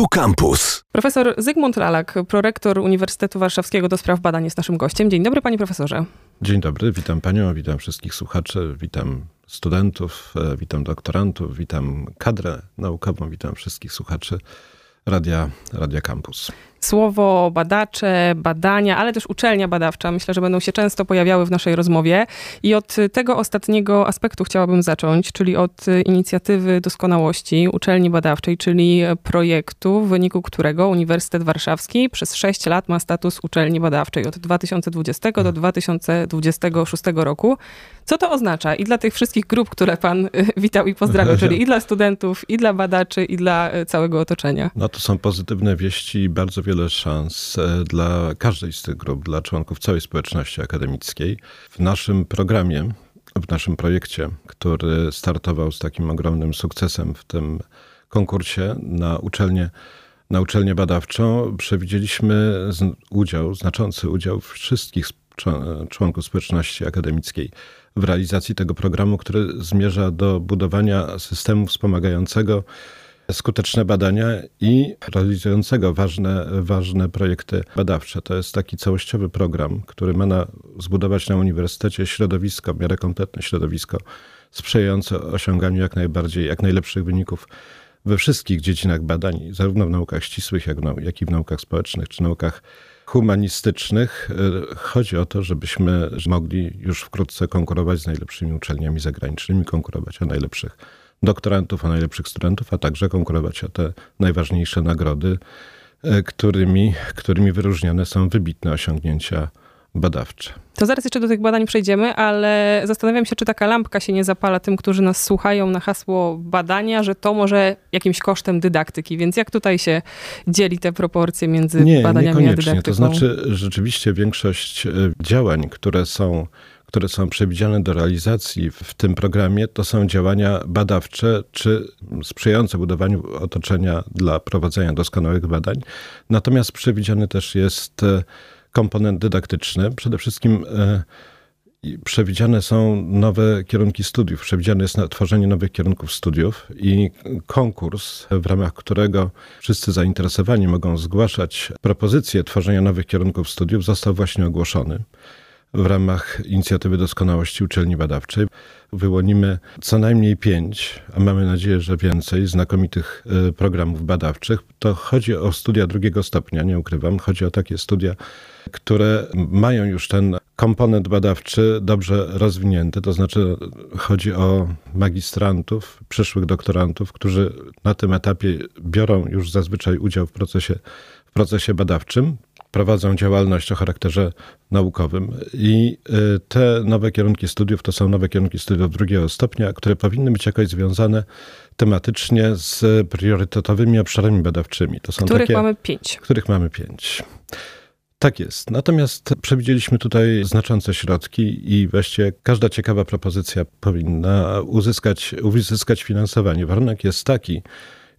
Tu Campus. Profesor Zygmunt Lalak, prorektor Uniwersytetu Warszawskiego do spraw badań jest naszym gościem. Dzień dobry, panie profesorze. Dzień dobry, witam panią, witam wszystkich słuchaczy, witam studentów, e, witam doktorantów, witam kadrę naukową, witam wszystkich słuchaczy Radia, Radia Campus. Słowo badacze, badania, ale też uczelnia badawcza, myślę, że będą się często pojawiały w naszej rozmowie. I od tego ostatniego aspektu chciałabym zacząć, czyli od inicjatywy doskonałości uczelni badawczej, czyli projektu, w wyniku którego Uniwersytet Warszawski przez 6 lat ma status uczelni badawczej od 2020 do 2026 roku. Co to oznacza i dla tych wszystkich grup, które pan witał i pozdrawiał, czyli i dla studentów, i dla badaczy, i dla całego otoczenia? No to są pozytywne wieści i bardzo wiele szans e, dla każdej z tych grup, dla członków całej społeczności akademickiej. W naszym programie, w naszym projekcie, który startował z takim ogromnym sukcesem w tym konkursie na uczelnię, na uczelnię badawczą, przewidzieliśmy udział, znaczący udział wszystkich członków społeczności akademickiej w realizacji tego programu, który zmierza do budowania systemu wspomagającego skuteczne badania i realizującego ważne, ważne projekty badawcze. To jest taki całościowy program, który ma na, zbudować na uniwersytecie środowisko, w miarę kompletne środowisko, sprzyjające osiąganiu jak najbardziej, jak najlepszych wyników we wszystkich dziedzinach badań, zarówno w naukach ścisłych, jak, jak i w naukach społecznych czy naukach humanistycznych. Chodzi o to, żebyśmy mogli już wkrótce konkurować z najlepszymi uczelniami zagranicznymi, konkurować o najlepszych doktorantów, o najlepszych studentów, a także konkurować o te najważniejsze nagrody, e, którymi, którymi wyróżniane są wybitne osiągnięcia badawcze. To zaraz jeszcze do tych badań przejdziemy, ale zastanawiam się, czy taka lampka się nie zapala tym, którzy nas słuchają na hasło badania, że to może jakimś kosztem dydaktyki. Więc jak tutaj się dzieli te proporcje między nie, badaniami a dydaktyką? To znaczy, rzeczywiście większość e, działań, które są które są przewidziane do realizacji w tym programie, to są działania badawcze czy sprzyjające budowaniu otoczenia dla prowadzenia doskonałych badań. Natomiast przewidziany też jest e, komponent dydaktyczny. Przede wszystkim e, przewidziane są nowe kierunki studiów, przewidziane jest tworzenie nowych kierunków studiów i konkurs, w ramach którego wszyscy zainteresowani mogą zgłaszać propozycje tworzenia nowych kierunków studiów, został właśnie ogłoszony w ramach inicjatywy doskonałości uczelni badawczej. Wyłonimy co najmniej pięć, a mamy nadzieję, że więcej znakomitych e, programów badawczych. To chodzi o studia drugiego stopnia, nie ukrywam. Chodzi o takie studia, które mają już ten komponent badawczy dobrze rozwinięty, to znaczy chodzi o magistrantów, przyszłych doktorantów, którzy na tym etapie biorą już zazwyczaj udział w procesie, w procesie badawczym prowadzą działalność o charakterze naukowym. I y, te nowe kierunki studiów to są nowe kierunki studiów drugiego stopnia, które powinny być jakoś związane tematycznie z priorytetowymi obszarami badawczymi. To są których takie, mamy pięć. Których mamy pięć. Tak jest. Natomiast przewidzieliśmy tutaj znaczące środki i właściwie każda ciekawa propozycja powinna uzyskać, uzyskać finansowanie. Warunek jest taki,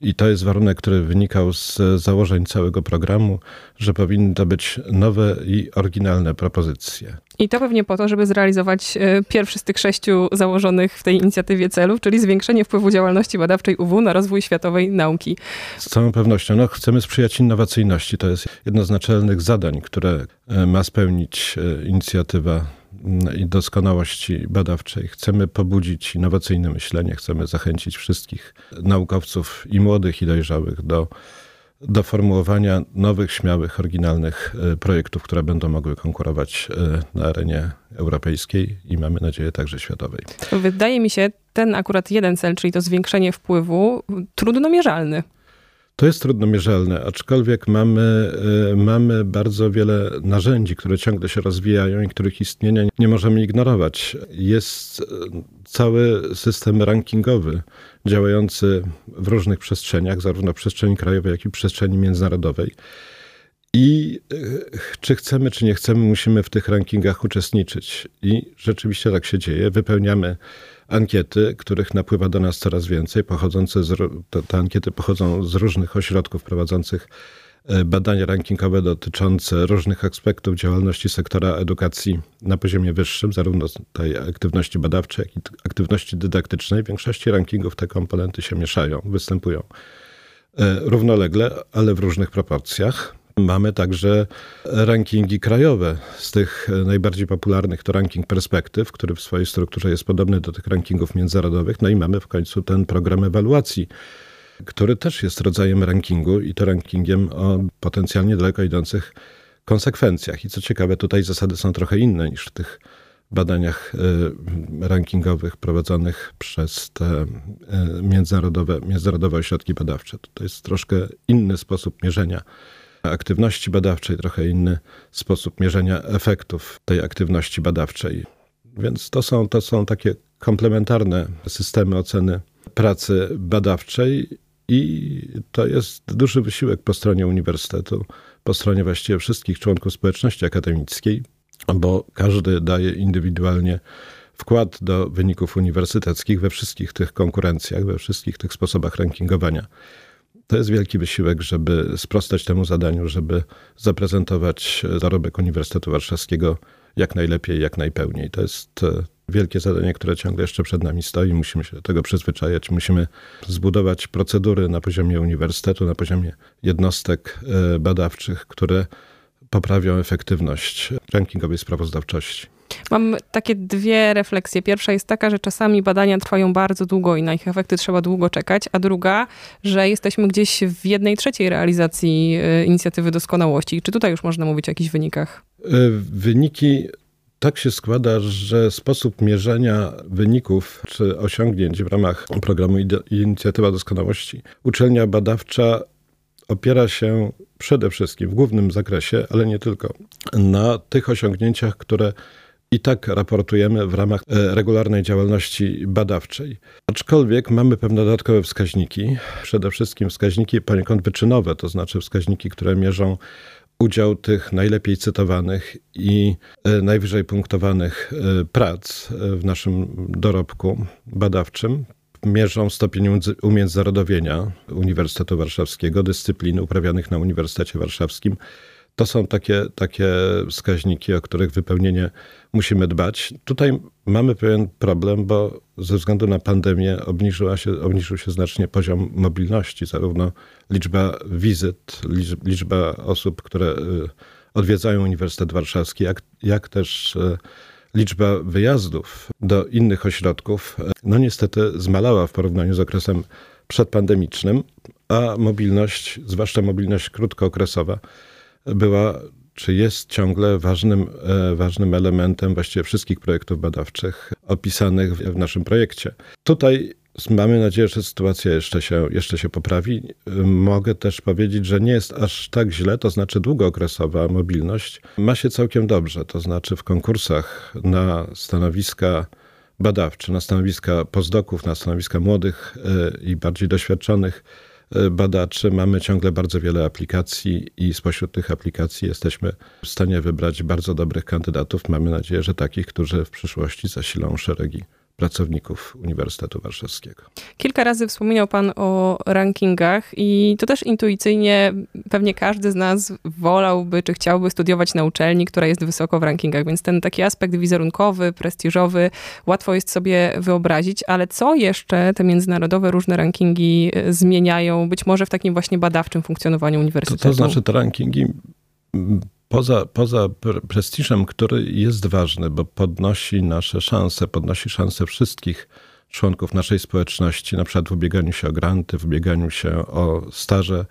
i to jest warunek, który wynikał z założeń całego programu, że powinny to być nowe i oryginalne propozycje. I to pewnie po to, żeby zrealizować e, pierwszy z tych sześciu założonych w tej inicjatywie celów, czyli zwiększenie wpływu działalności badawczej UW na rozwój światowej nauki. Z całą pewnością. No, chcemy sprzyjać innowacyjności. To jest jedno z naczelnych zadań, które e, ma spełnić e, inicjatywa i doskonałości badawczej. Chcemy pobudzić innowacyjne myślenie, chcemy zachęcić wszystkich naukowców i młodych, i dojrzałych do, do formułowania nowych, śmiałych, oryginalnych e, projektów, które będą mogły konkurować e, na arenie europejskiej i mamy nadzieję także światowej. Wydaje mi się ten akurat jeden cel, czyli to zwiększenie wpływu, trudno mierzalny. To jest trudno mierzalne, aczkolwiek mamy, y, mamy bardzo wiele narzędzi, które ciągle się rozwijają i których istnienia nie możemy ignorować. Jest y, cały system rankingowy działający w różnych przestrzeniach, zarówno w przestrzeni krajowej, jak i w przestrzeni międzynarodowej. I y, czy chcemy, czy nie chcemy, musimy w tych rankingach uczestniczyć. I rzeczywiście tak się dzieje. Wypełniamy ankiety, których napływa do nas coraz więcej, pochodzące z, te, te ankiety pochodzą z różnych ośrodków prowadzących e, badania rankingowe dotyczące różnych aspektów działalności sektora edukacji na poziomie wyższym, zarówno tej aktywności badawczej, jak i aktywności dydaktycznej. W większości rankingów te komponenty się mieszają, występują równolegle, ale w różnych proporcjach. Mamy także rankingi krajowe. Z tych najbardziej popularnych to ranking perspektyw, który w swojej strukturze jest podobny do tych rankingów międzynarodowych. No i mamy w końcu ten program ewaluacji, który też jest rodzajem rankingu i to rankingiem o potencjalnie daleko idących konsekwencjach. I co ciekawe, tutaj zasady są trochę inne niż w tych badaniach e, rankingowych prowadzonych przez te e, międzynarodowe, międzynarodowe ośrodki badawcze. To jest troszkę inny sposób mierzenia aktywności badawczej, trochę inny sposób mierzenia efektów tej aktywności badawczej. Więc to są, to są takie komplementarne systemy oceny pracy badawczej i to jest duży wysiłek po stronie uniwersytetu, po stronie właściwie wszystkich członków społeczności akademickiej, bo każdy daje indywidualnie wkład do wyników uniwersyteckich we wszystkich tych konkurencjach, we wszystkich tych sposobach rankingowania. To jest wielki wysiłek, żeby sprostać temu zadaniu, żeby zaprezentować zarobek Uniwersytetu Warszawskiego jak najlepiej, jak najpełniej. To jest e, wielkie zadanie, które ciągle jeszcze przed nami stoi. Musimy się do tego przyzwyczajać. Musimy zbudować procedury na poziomie uniwersytetu, na poziomie jednostek e, badawczych, które poprawią efektywność rankingowej sprawozdawczości. Mam takie dwie refleksje. Pierwsza jest taka, że czasami badania trwają bardzo długo i na ich efekty trzeba długo czekać, a druga, że jesteśmy gdzieś w jednej trzeciej realizacji e, inicjatywy doskonałości. Czy tutaj już można mówić o jakichś wynikach? E, wyniki tak się składa, że sposób mierzenia wyników czy osiągnięć w ramach programu Inicjatywa Doskonałości uczelnia badawcza opiera się przede wszystkim w głównym zakresie, ale nie tylko, na tych osiągnięciach, które i tak raportujemy w ramach e, regularnej działalności badawczej. Aczkolwiek mamy pewne dodatkowe wskaźniki, przede wszystkim wskaźniki poniekąd wyczynowe, to znaczy wskaźniki, które mierzą udział tych najlepiej cytowanych i e, najwyżej punktowanych e, prac w naszym dorobku badawczym. Mierzą stopień umiędzynarodowienia Uniwersytetu Warszawskiego, dyscyplin uprawianych na Uniwersytecie Warszawskim to są takie, takie wskaźniki, o których wypełnienie musimy dbać. Tutaj mamy pewien problem, bo ze względu na pandemię obniżyła się, obniżył się znacznie poziom mobilności, zarówno liczba wizyt, liczba osób, które y, odwiedzają Uniwersytet Warszawski, jak, jak też y, liczba wyjazdów do innych ośrodków, no niestety zmalała w porównaniu z okresem przedpandemicznym, a mobilność, zwłaszcza mobilność krótkookresowa, była czy jest ciągle ważnym, e, ważnym elementem właściwie wszystkich projektów badawczych opisanych w naszym projekcie. Tutaj mamy nadzieję, że sytuacja jeszcze się, jeszcze się poprawi. Mogę też powiedzieć, że nie jest aż tak źle, to znaczy długookresowa mobilność ma się całkiem dobrze, to znaczy w konkursach na stanowiska badawcze, na stanowiska pozdoków, na stanowiska młodych e, i bardziej doświadczonych badaczy. Mamy ciągle bardzo wiele aplikacji i spośród tych aplikacji jesteśmy w stanie wybrać bardzo dobrych kandydatów. Mamy nadzieję, że takich, którzy w przyszłości zasilą szeregi pracowników Uniwersytetu Warszawskiego. Kilka razy wspominał Pan o rankingach i to też intuicyjnie pewnie każdy z nas wolałby, czy chciałby studiować na uczelni, która jest wysoko w rankingach, więc ten taki aspekt wizerunkowy, prestiżowy łatwo jest sobie wyobrazić, ale co jeszcze te międzynarodowe różne rankingi e, zmieniają, być może w takim właśnie badawczym funkcjonowaniu uniwersytetu? To, to znaczy te rankingi poza, poza prestiżem, który jest ważny, bo podnosi nasze szanse, podnosi szanse wszystkich członków naszej społeczności, na przykład w ubieganiu się o granty, w ubieganiu się o staże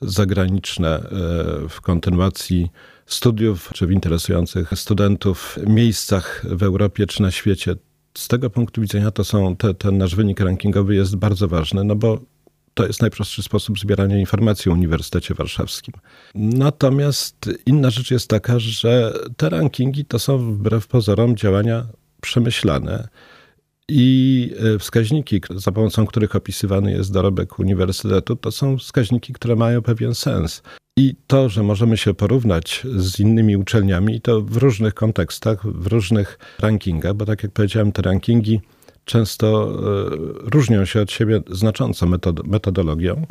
zagraniczne, e, w kontynuacji studiów, czy w interesujących studentów miejscach w Europie czy na świecie. Z tego punktu widzenia to są, te, ten nasz wynik rankingowy jest bardzo ważny, no bo to jest najprostszy sposób zbierania informacji o Uniwersytecie Warszawskim. Natomiast inna rzecz jest taka, że te rankingi to są wbrew pozorom działania przemyślane. I e, wskaźniki, za pomocą których opisywany jest dorobek uniwersytetu, to są wskaźniki, które mają pewien sens. I to, że możemy się porównać z innymi uczelniami, to w różnych kontekstach, w różnych rankingach, bo tak jak powiedziałem, te rankingi często e, różnią się od siebie znacząco metod metodologią.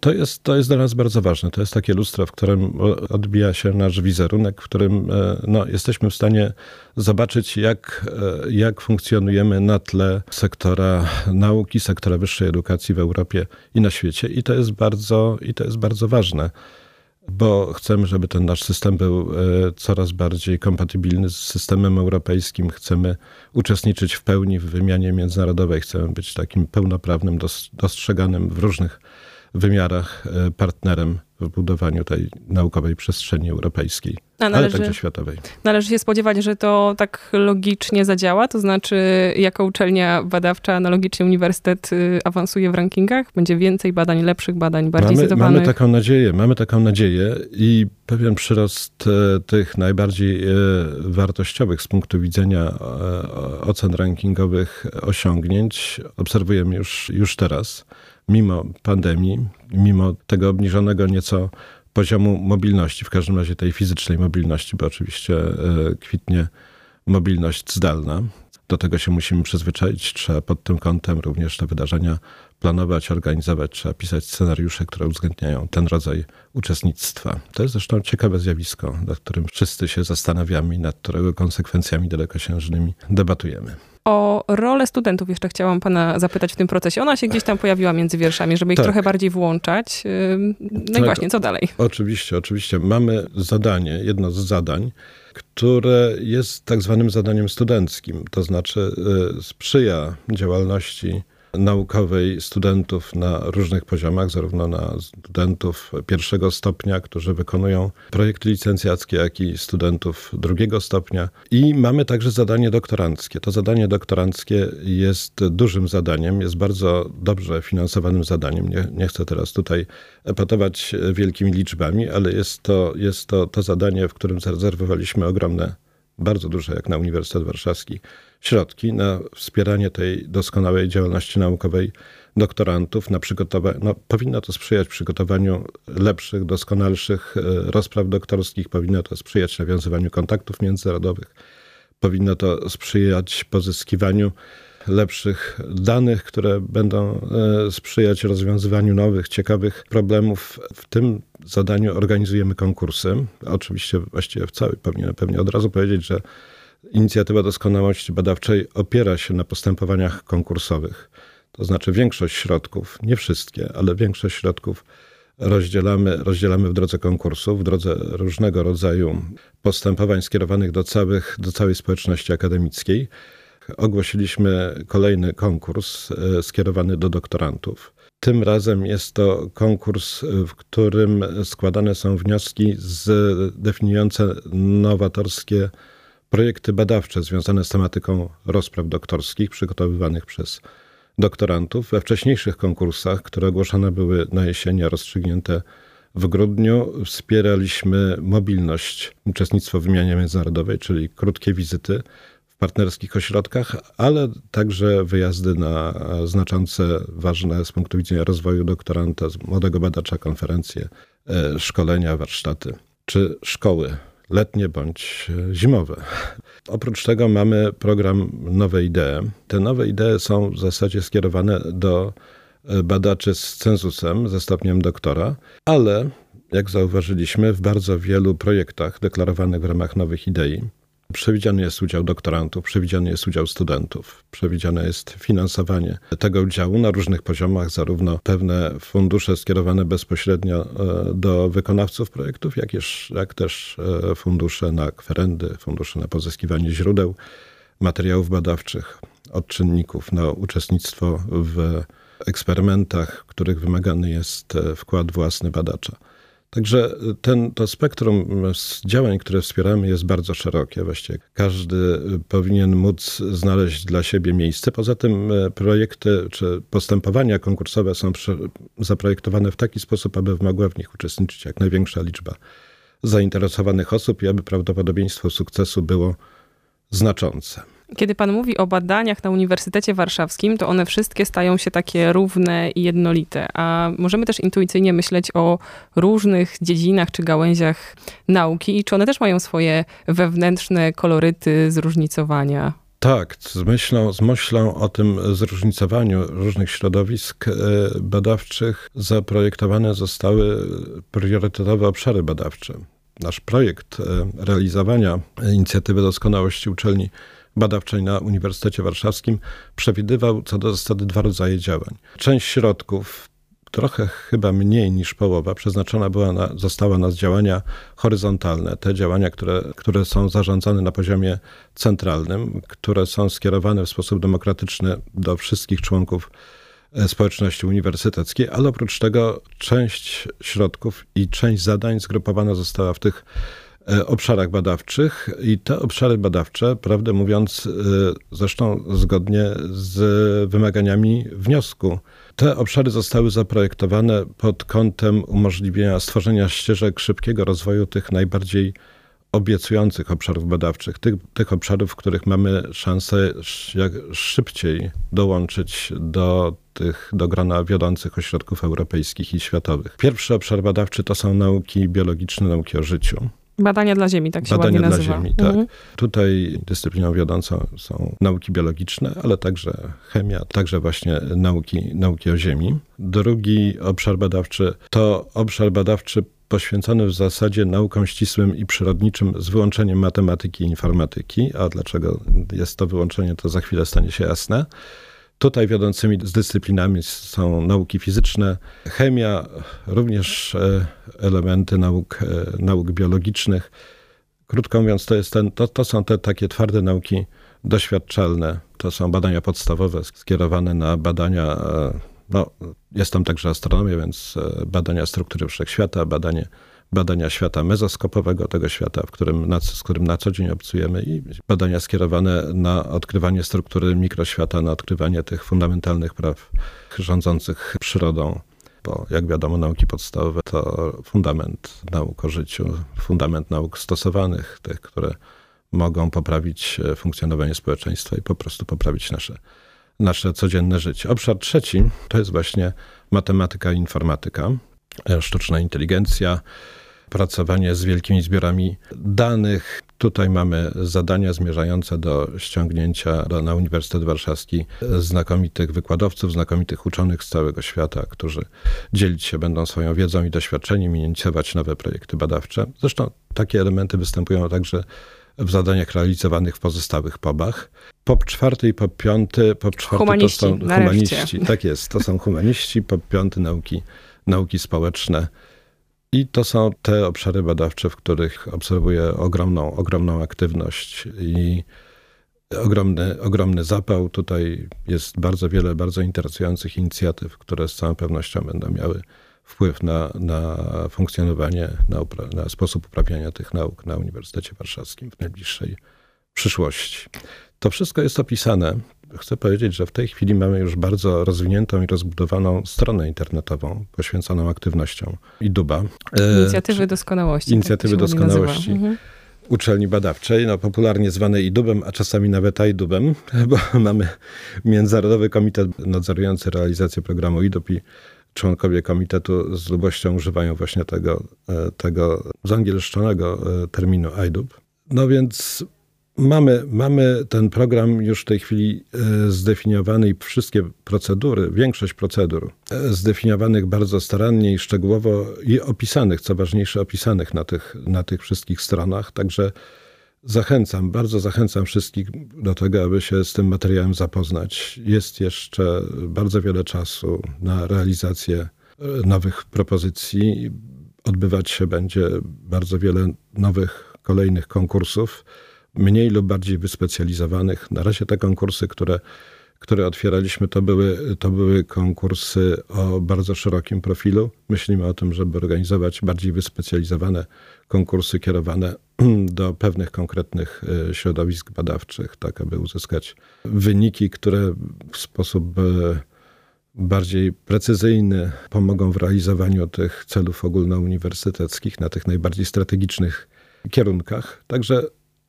To jest, to jest dla nas bardzo ważne. To jest takie lustro, w którym odbija się nasz wizerunek, w którym e, no, jesteśmy w stanie zobaczyć, jak, e, jak funkcjonujemy na tle sektora nauki, sektora wyższej edukacji w Europie i na świecie. I to jest bardzo, i to jest bardzo ważne bo chcemy, żeby ten nasz system był e, coraz bardziej kompatybilny z systemem europejskim. Chcemy uczestniczyć w pełni w wymianie międzynarodowej, chcemy być takim pełnoprawnym, dostrzeganym w różnych wymiarach e, partnerem w budowaniu tej naukowej przestrzeni europejskiej, należy, ale także światowej. Należy się spodziewać, że to tak logicznie zadziała, to znaczy jako uczelnia badawcza analogicznie uniwersytet y, awansuje w rankingach? Będzie więcej badań, lepszych badań, bardziej mamy? Mamy taką nadzieję, mamy taką nadzieję i pewien przyrost e, tych najbardziej e, wartościowych z punktu widzenia ocen rankingowych osiągnięć obserwujemy już, już teraz mimo pandemii, mimo tego obniżonego nieco poziomu mobilności, w każdym razie tej fizycznej mobilności, bo oczywiście e, kwitnie mobilność zdalna. Do tego się musimy przyzwyczaić. Trzeba pod tym kątem również te wydarzenia planować, organizować. Trzeba pisać scenariusze, które uwzględniają ten rodzaj uczestnictwa. To jest zresztą ciekawe zjawisko, nad którym wszyscy się zastanawiamy i nad którego konsekwencjami dalekosiężnymi debatujemy. O rolę studentów jeszcze chciałam pana zapytać w tym procesie. Ona się gdzieś tam pojawiła między wierszami, żeby ich tak. trochę bardziej włączać. No tak. i właśnie, co dalej? Oczywiście, oczywiście. Mamy zadanie, jedno z zadań, które jest tak zwanym zadaniem studenckim, to znaczy y, sprzyja działalności naukowej studentów na różnych poziomach, zarówno na studentów pierwszego stopnia, którzy wykonują projekty licencjackie, jak i studentów drugiego stopnia. I mamy także zadanie doktoranckie. To zadanie doktoranckie jest dużym zadaniem, jest bardzo dobrze finansowanym zadaniem. Nie, nie chcę teraz tutaj epatować wielkimi liczbami, ale jest to, jest to to zadanie, w którym zarezerwowaliśmy ogromne bardzo duże, jak na Uniwersytet Warszawski, środki na wspieranie tej doskonałej działalności naukowej doktorantów, na przygotowanie, no, powinno to sprzyjać przygotowaniu lepszych, doskonalszych e, rozpraw doktorskich, powinno to sprzyjać nawiązywaniu kontaktów międzynarodowych, powinno to sprzyjać pozyskiwaniu lepszych danych, które będą e, sprzyjać rozwiązywaniu nowych, ciekawych problemów. W tym zadaniu organizujemy konkursy. Oczywiście właściwie w całej, powinienem pewnie od razu powiedzieć, że inicjatywa doskonałości badawczej opiera się na postępowaniach konkursowych. To znaczy większość środków, nie wszystkie, ale większość środków rozdzielamy, rozdzielamy w drodze konkursów, w drodze różnego rodzaju postępowań skierowanych do, całych, do całej społeczności akademickiej. Ogłosiliśmy kolejny konkurs e, skierowany do doktorantów. Tym razem jest to konkurs, w którym składane są wnioski z definiujące nowatorskie projekty badawcze związane z tematyką rozpraw doktorskich przygotowywanych przez doktorantów. We wcześniejszych konkursach, które ogłoszone były na jesieni, rozstrzygnięte w grudniu, wspieraliśmy mobilność, uczestnictwo w wymianie międzynarodowej, czyli krótkie wizyty partnerskich ośrodkach, ale także wyjazdy na znaczące, ważne z punktu widzenia rozwoju doktoranta, młodego badacza, konferencje, e, szkolenia, warsztaty czy szkoły letnie bądź e, zimowe. Oprócz tego mamy program Nowe Idee. Te nowe idee są w zasadzie skierowane do e, badaczy z cenzusem, ze stopniem doktora, ale jak zauważyliśmy, w bardzo wielu projektach deklarowanych w ramach nowych idei Przewidziany jest udział doktorantów, przewidziany jest udział studentów, przewidziane jest finansowanie tego udziału na różnych poziomach, zarówno pewne fundusze skierowane bezpośrednio e, do wykonawców projektów, jak, jak też e, fundusze na kwerendy, fundusze na pozyskiwanie źródeł, materiałów badawczych, odczynników na uczestnictwo w eksperymentach, których wymagany jest e, wkład własny badacza. Także ten, to spektrum działań, które wspieramy, jest bardzo szerokie. Właściwie każdy powinien móc znaleźć dla siebie miejsce. Poza tym e, projekty czy postępowania konkursowe są zaprojektowane w taki sposób, aby mogła w nich uczestniczyć jak największa liczba zainteresowanych osób i aby prawdopodobieństwo sukcesu było znaczące. Kiedy pan mówi o badaniach na Uniwersytecie Warszawskim, to one wszystkie stają się takie równe i jednolite. A możemy też intuicyjnie myśleć o różnych dziedzinach czy gałęziach nauki i czy one też mają swoje wewnętrzne koloryty, zróżnicowania? Tak, z myślą, z myślą o tym zróżnicowaniu różnych środowisk e, badawczych zaprojektowane zostały priorytetowe obszary badawcze. Nasz projekt e, realizowania inicjatywy doskonałości uczelni badawczej na Uniwersytecie Warszawskim przewidywał co do zasady dwa rodzaje działań. Część środków trochę chyba mniej niż połowa przeznaczona była na, została na działania horyzontalne, te działania, które, które są zarządzane na poziomie centralnym, które są skierowane w sposób demokratyczny do wszystkich członków e, społeczności uniwersyteckiej, ale oprócz tego część środków i część zadań zgrupowana została w tych obszarach badawczych i te obszary badawcze, prawdę mówiąc, e, zresztą zgodnie z wymaganiami wniosku te obszary zostały zaprojektowane pod kątem umożliwienia stworzenia ścieżek szybkiego rozwoju tych najbardziej obiecujących obszarów badawczych, tych, tych obszarów, w których mamy szansę jak szybciej dołączyć do tych, do grona wiodących ośrodków europejskich i światowych. Pierwszy obszar badawczy to są nauki biologiczne, nauki o życiu. Badania dla Ziemi, tak się Badania ładnie dla nazywa. Ziemi, tak. Mhm. Tutaj dyscypliną wiodącą są nauki biologiczne, ale także chemia, także właśnie nauki, nauki o Ziemi. Drugi obszar badawczy to obszar badawczy poświęcony w zasadzie naukom ścisłym i przyrodniczym z wyłączeniem matematyki i informatyki. A dlaczego jest to wyłączenie, to za chwilę stanie się jasne. Tutaj wiodącymi dyscyplinami są nauki fizyczne, chemia, również e, elementy nauk, e, nauk biologicznych. Krótko mówiąc, to, jest ten, to, to są te takie twarde nauki doświadczalne. To są badania podstawowe skierowane na badania, e, no, jest tam także astronomia, więc badania struktury wszechświata, badanie badania świata mezoskopowego, tego świata, w którym, na, z którym na co dzień obcujemy i badania skierowane na odkrywanie struktury mikroświata, na odkrywanie tych fundamentalnych praw rządzących przyrodą. Bo jak wiadomo, nauki podstawowe to fundament nauk o życiu, fundament nauk stosowanych, tych, które mogą poprawić funkcjonowanie społeczeństwa i po prostu poprawić nasze, nasze codzienne życie. Obszar trzeci to jest właśnie matematyka i informatyka, sztuczna inteligencja, pracowanie z wielkimi zbiorami danych. Tutaj mamy zadania zmierzające do ściągnięcia na Uniwersytet Warszawski znakomitych wykładowców, znakomitych uczonych z całego świata, którzy dzielić się będą swoją wiedzą i doświadczeniem i inicjować nowe projekty badawcze. Zresztą takie elementy występują także w zadaniach realizowanych w pozostałych pobach. POP czwarty i POP piąty, POP czwarty humaniści, to są humaniści. Tak jest, to są humaniści, POP piąty nauki, nauki społeczne. I to są te obszary badawcze, w których obserwuję ogromną, ogromną aktywność i ogromny, ogromny zapał. Tutaj jest bardzo wiele bardzo interesujących inicjatyw, które z całą pewnością będą miały wpływ na, na funkcjonowanie, na, na sposób uprawiania tych nauk na Uniwersytecie Warszawskim w najbliższej przyszłości. To wszystko jest opisane. Chcę powiedzieć, że w tej chwili mamy już bardzo rozwiniętą i rozbudowaną stronę internetową poświęconą aktywnościom IDUBA. E, Inicjatywy doskonałości. Inicjatywy tak się ładnie doskonałości. Mhm. uczelni badawczej, no popularnie zwanej IDUBem, a czasami nawet AIDUBem, bo mamy Międzynarodowy Komitet nadzorujący realizację programu IDUB i członkowie komitetu z lubością używają właśnie tego, e, tego zangielszczonego e, terminu IDUB. No więc Mamy, mamy ten program już w tej chwili e, zdefiniowany i wszystkie procedury, większość procedur e, zdefiniowanych bardzo starannie i szczegółowo i opisanych, co ważniejsze, opisanych na tych, na tych wszystkich stronach. Także zachęcam, bardzo zachęcam wszystkich do tego, aby się z tym materiałem zapoznać. Jest jeszcze bardzo wiele czasu na realizację e, nowych propozycji. Odbywać się będzie bardzo wiele nowych, kolejnych konkursów mniej lub bardziej wyspecjalizowanych. Na razie te konkursy, które, które otwieraliśmy, to były, to były konkursy o bardzo szerokim profilu. Myślimy o tym, żeby organizować bardziej wyspecjalizowane konkursy kierowane do pewnych konkretnych e, środowisk badawczych, tak aby uzyskać wyniki, które w sposób e, bardziej precyzyjny pomogą w realizowaniu tych celów ogólnouniwersyteckich na tych najbardziej strategicznych kierunkach. Także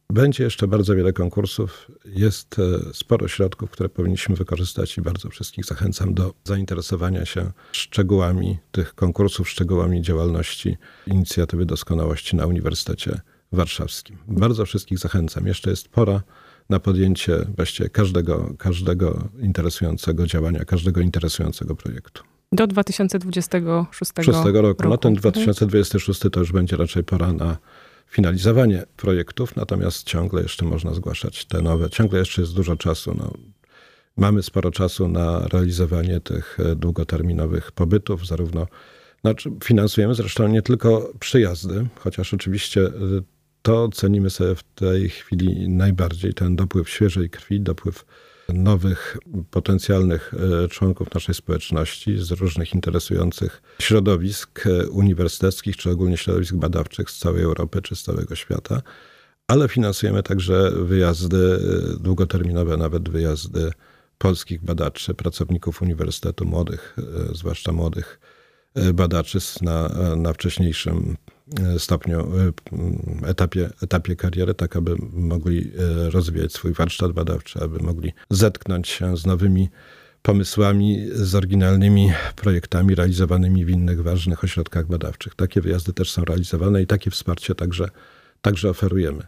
będzie jeszcze bardzo wiele konkursów. Jest e, sporo środków, które powinniśmy wykorzystać i bardzo wszystkich zachęcam do zainteresowania się szczegółami tych konkursów, szczegółami działalności inicjatywy doskonałości na Uniwersytecie Warszawskim. Bardzo wszystkich zachęcam. Jeszcze jest pora na podjęcie właściwie każdego, każdego interesującego działania, każdego interesującego projektu. Do 2026 roku. roku. No ten 2026 to już będzie raczej pora na finalizowanie projektów, natomiast ciągle jeszcze można zgłaszać te nowe. Ciągle jeszcze jest dużo czasu. No, mamy sporo czasu na realizowanie tych e, długoterminowych pobytów, zarówno znaczy finansujemy zresztą nie tylko przyjazdy, chociaż oczywiście e, to cenimy sobie w tej chwili najbardziej, ten dopływ świeżej krwi, dopływ nowych potencjalnych e, członków naszej społeczności z różnych interesujących środowisk e, uniwersyteckich, czy ogólnie środowisk badawczych z całej Europy czy z całego świata, ale finansujemy także wyjazdy e, długoterminowe, nawet wyjazdy polskich badaczy, pracowników uniwersytetu, młodych, zwłaszcza młodych badaczy na, na wcześniejszym stopniu, e, etapie, etapie kariery, tak aby mogli e, rozwijać swój warsztat badawczy, aby mogli zetknąć się z nowymi pomysłami, z oryginalnymi projektami realizowanymi w innych ważnych ośrodkach badawczych. Takie wyjazdy też są realizowane i takie wsparcie także, także oferujemy.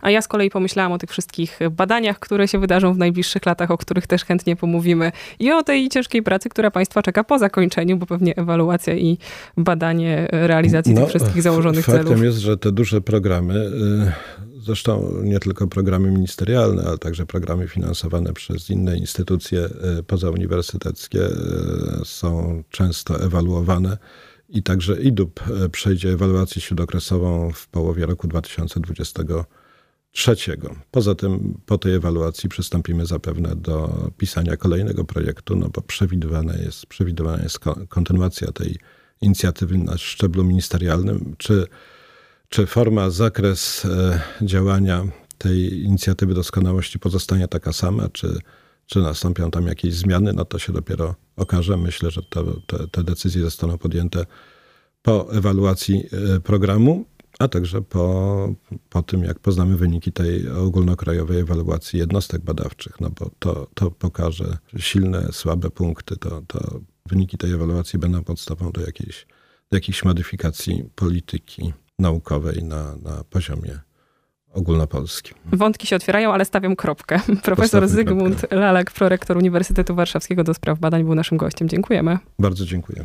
A ja z kolei pomyślałam o tych wszystkich badaniach, które się wydarzą w najbliższych latach, o których też chętnie pomówimy. I o tej ciężkiej pracy, która Państwa czeka po zakończeniu, bo pewnie ewaluacja i badanie realizacji no, tych wszystkich założonych faktem celów. Faktem jest, że te duże programy, y, zresztą nie tylko programy ministerialne, ale także programy finansowane przez inne instytucje y, pozauniwersyteckie y, są często ewaluowane. I także IDUB przejdzie ewaluację śródokresową w połowie roku 2020 trzeciego. Poza tym po tej ewaluacji przystąpimy zapewne do pisania kolejnego projektu, no bo przewidywana jest, przewidywana jest kontynuacja tej inicjatywy na szczeblu ministerialnym. Czy, czy forma, zakres e, działania tej inicjatywy doskonałości pozostanie taka sama, czy, czy nastąpią tam jakieś zmiany, no to się dopiero okaże. Myślę, że to, te, te decyzje zostaną podjęte po ewaluacji e, programu a także po, po tym, jak poznamy wyniki tej ogólnokrajowej ewaluacji jednostek badawczych, no bo to, to pokaże silne, słabe punkty, to, to wyniki tej ewaluacji będą podstawą do jakiejś, do jakiejś modyfikacji polityki naukowej na, na poziomie ogólnopolskim. Wątki się otwierają, ale stawiam kropkę. Profesor Zygmunt kropkę. Lalek, prorektor Uniwersytetu Warszawskiego do spraw badań był naszym gościem. Dziękujemy. Bardzo dziękuję.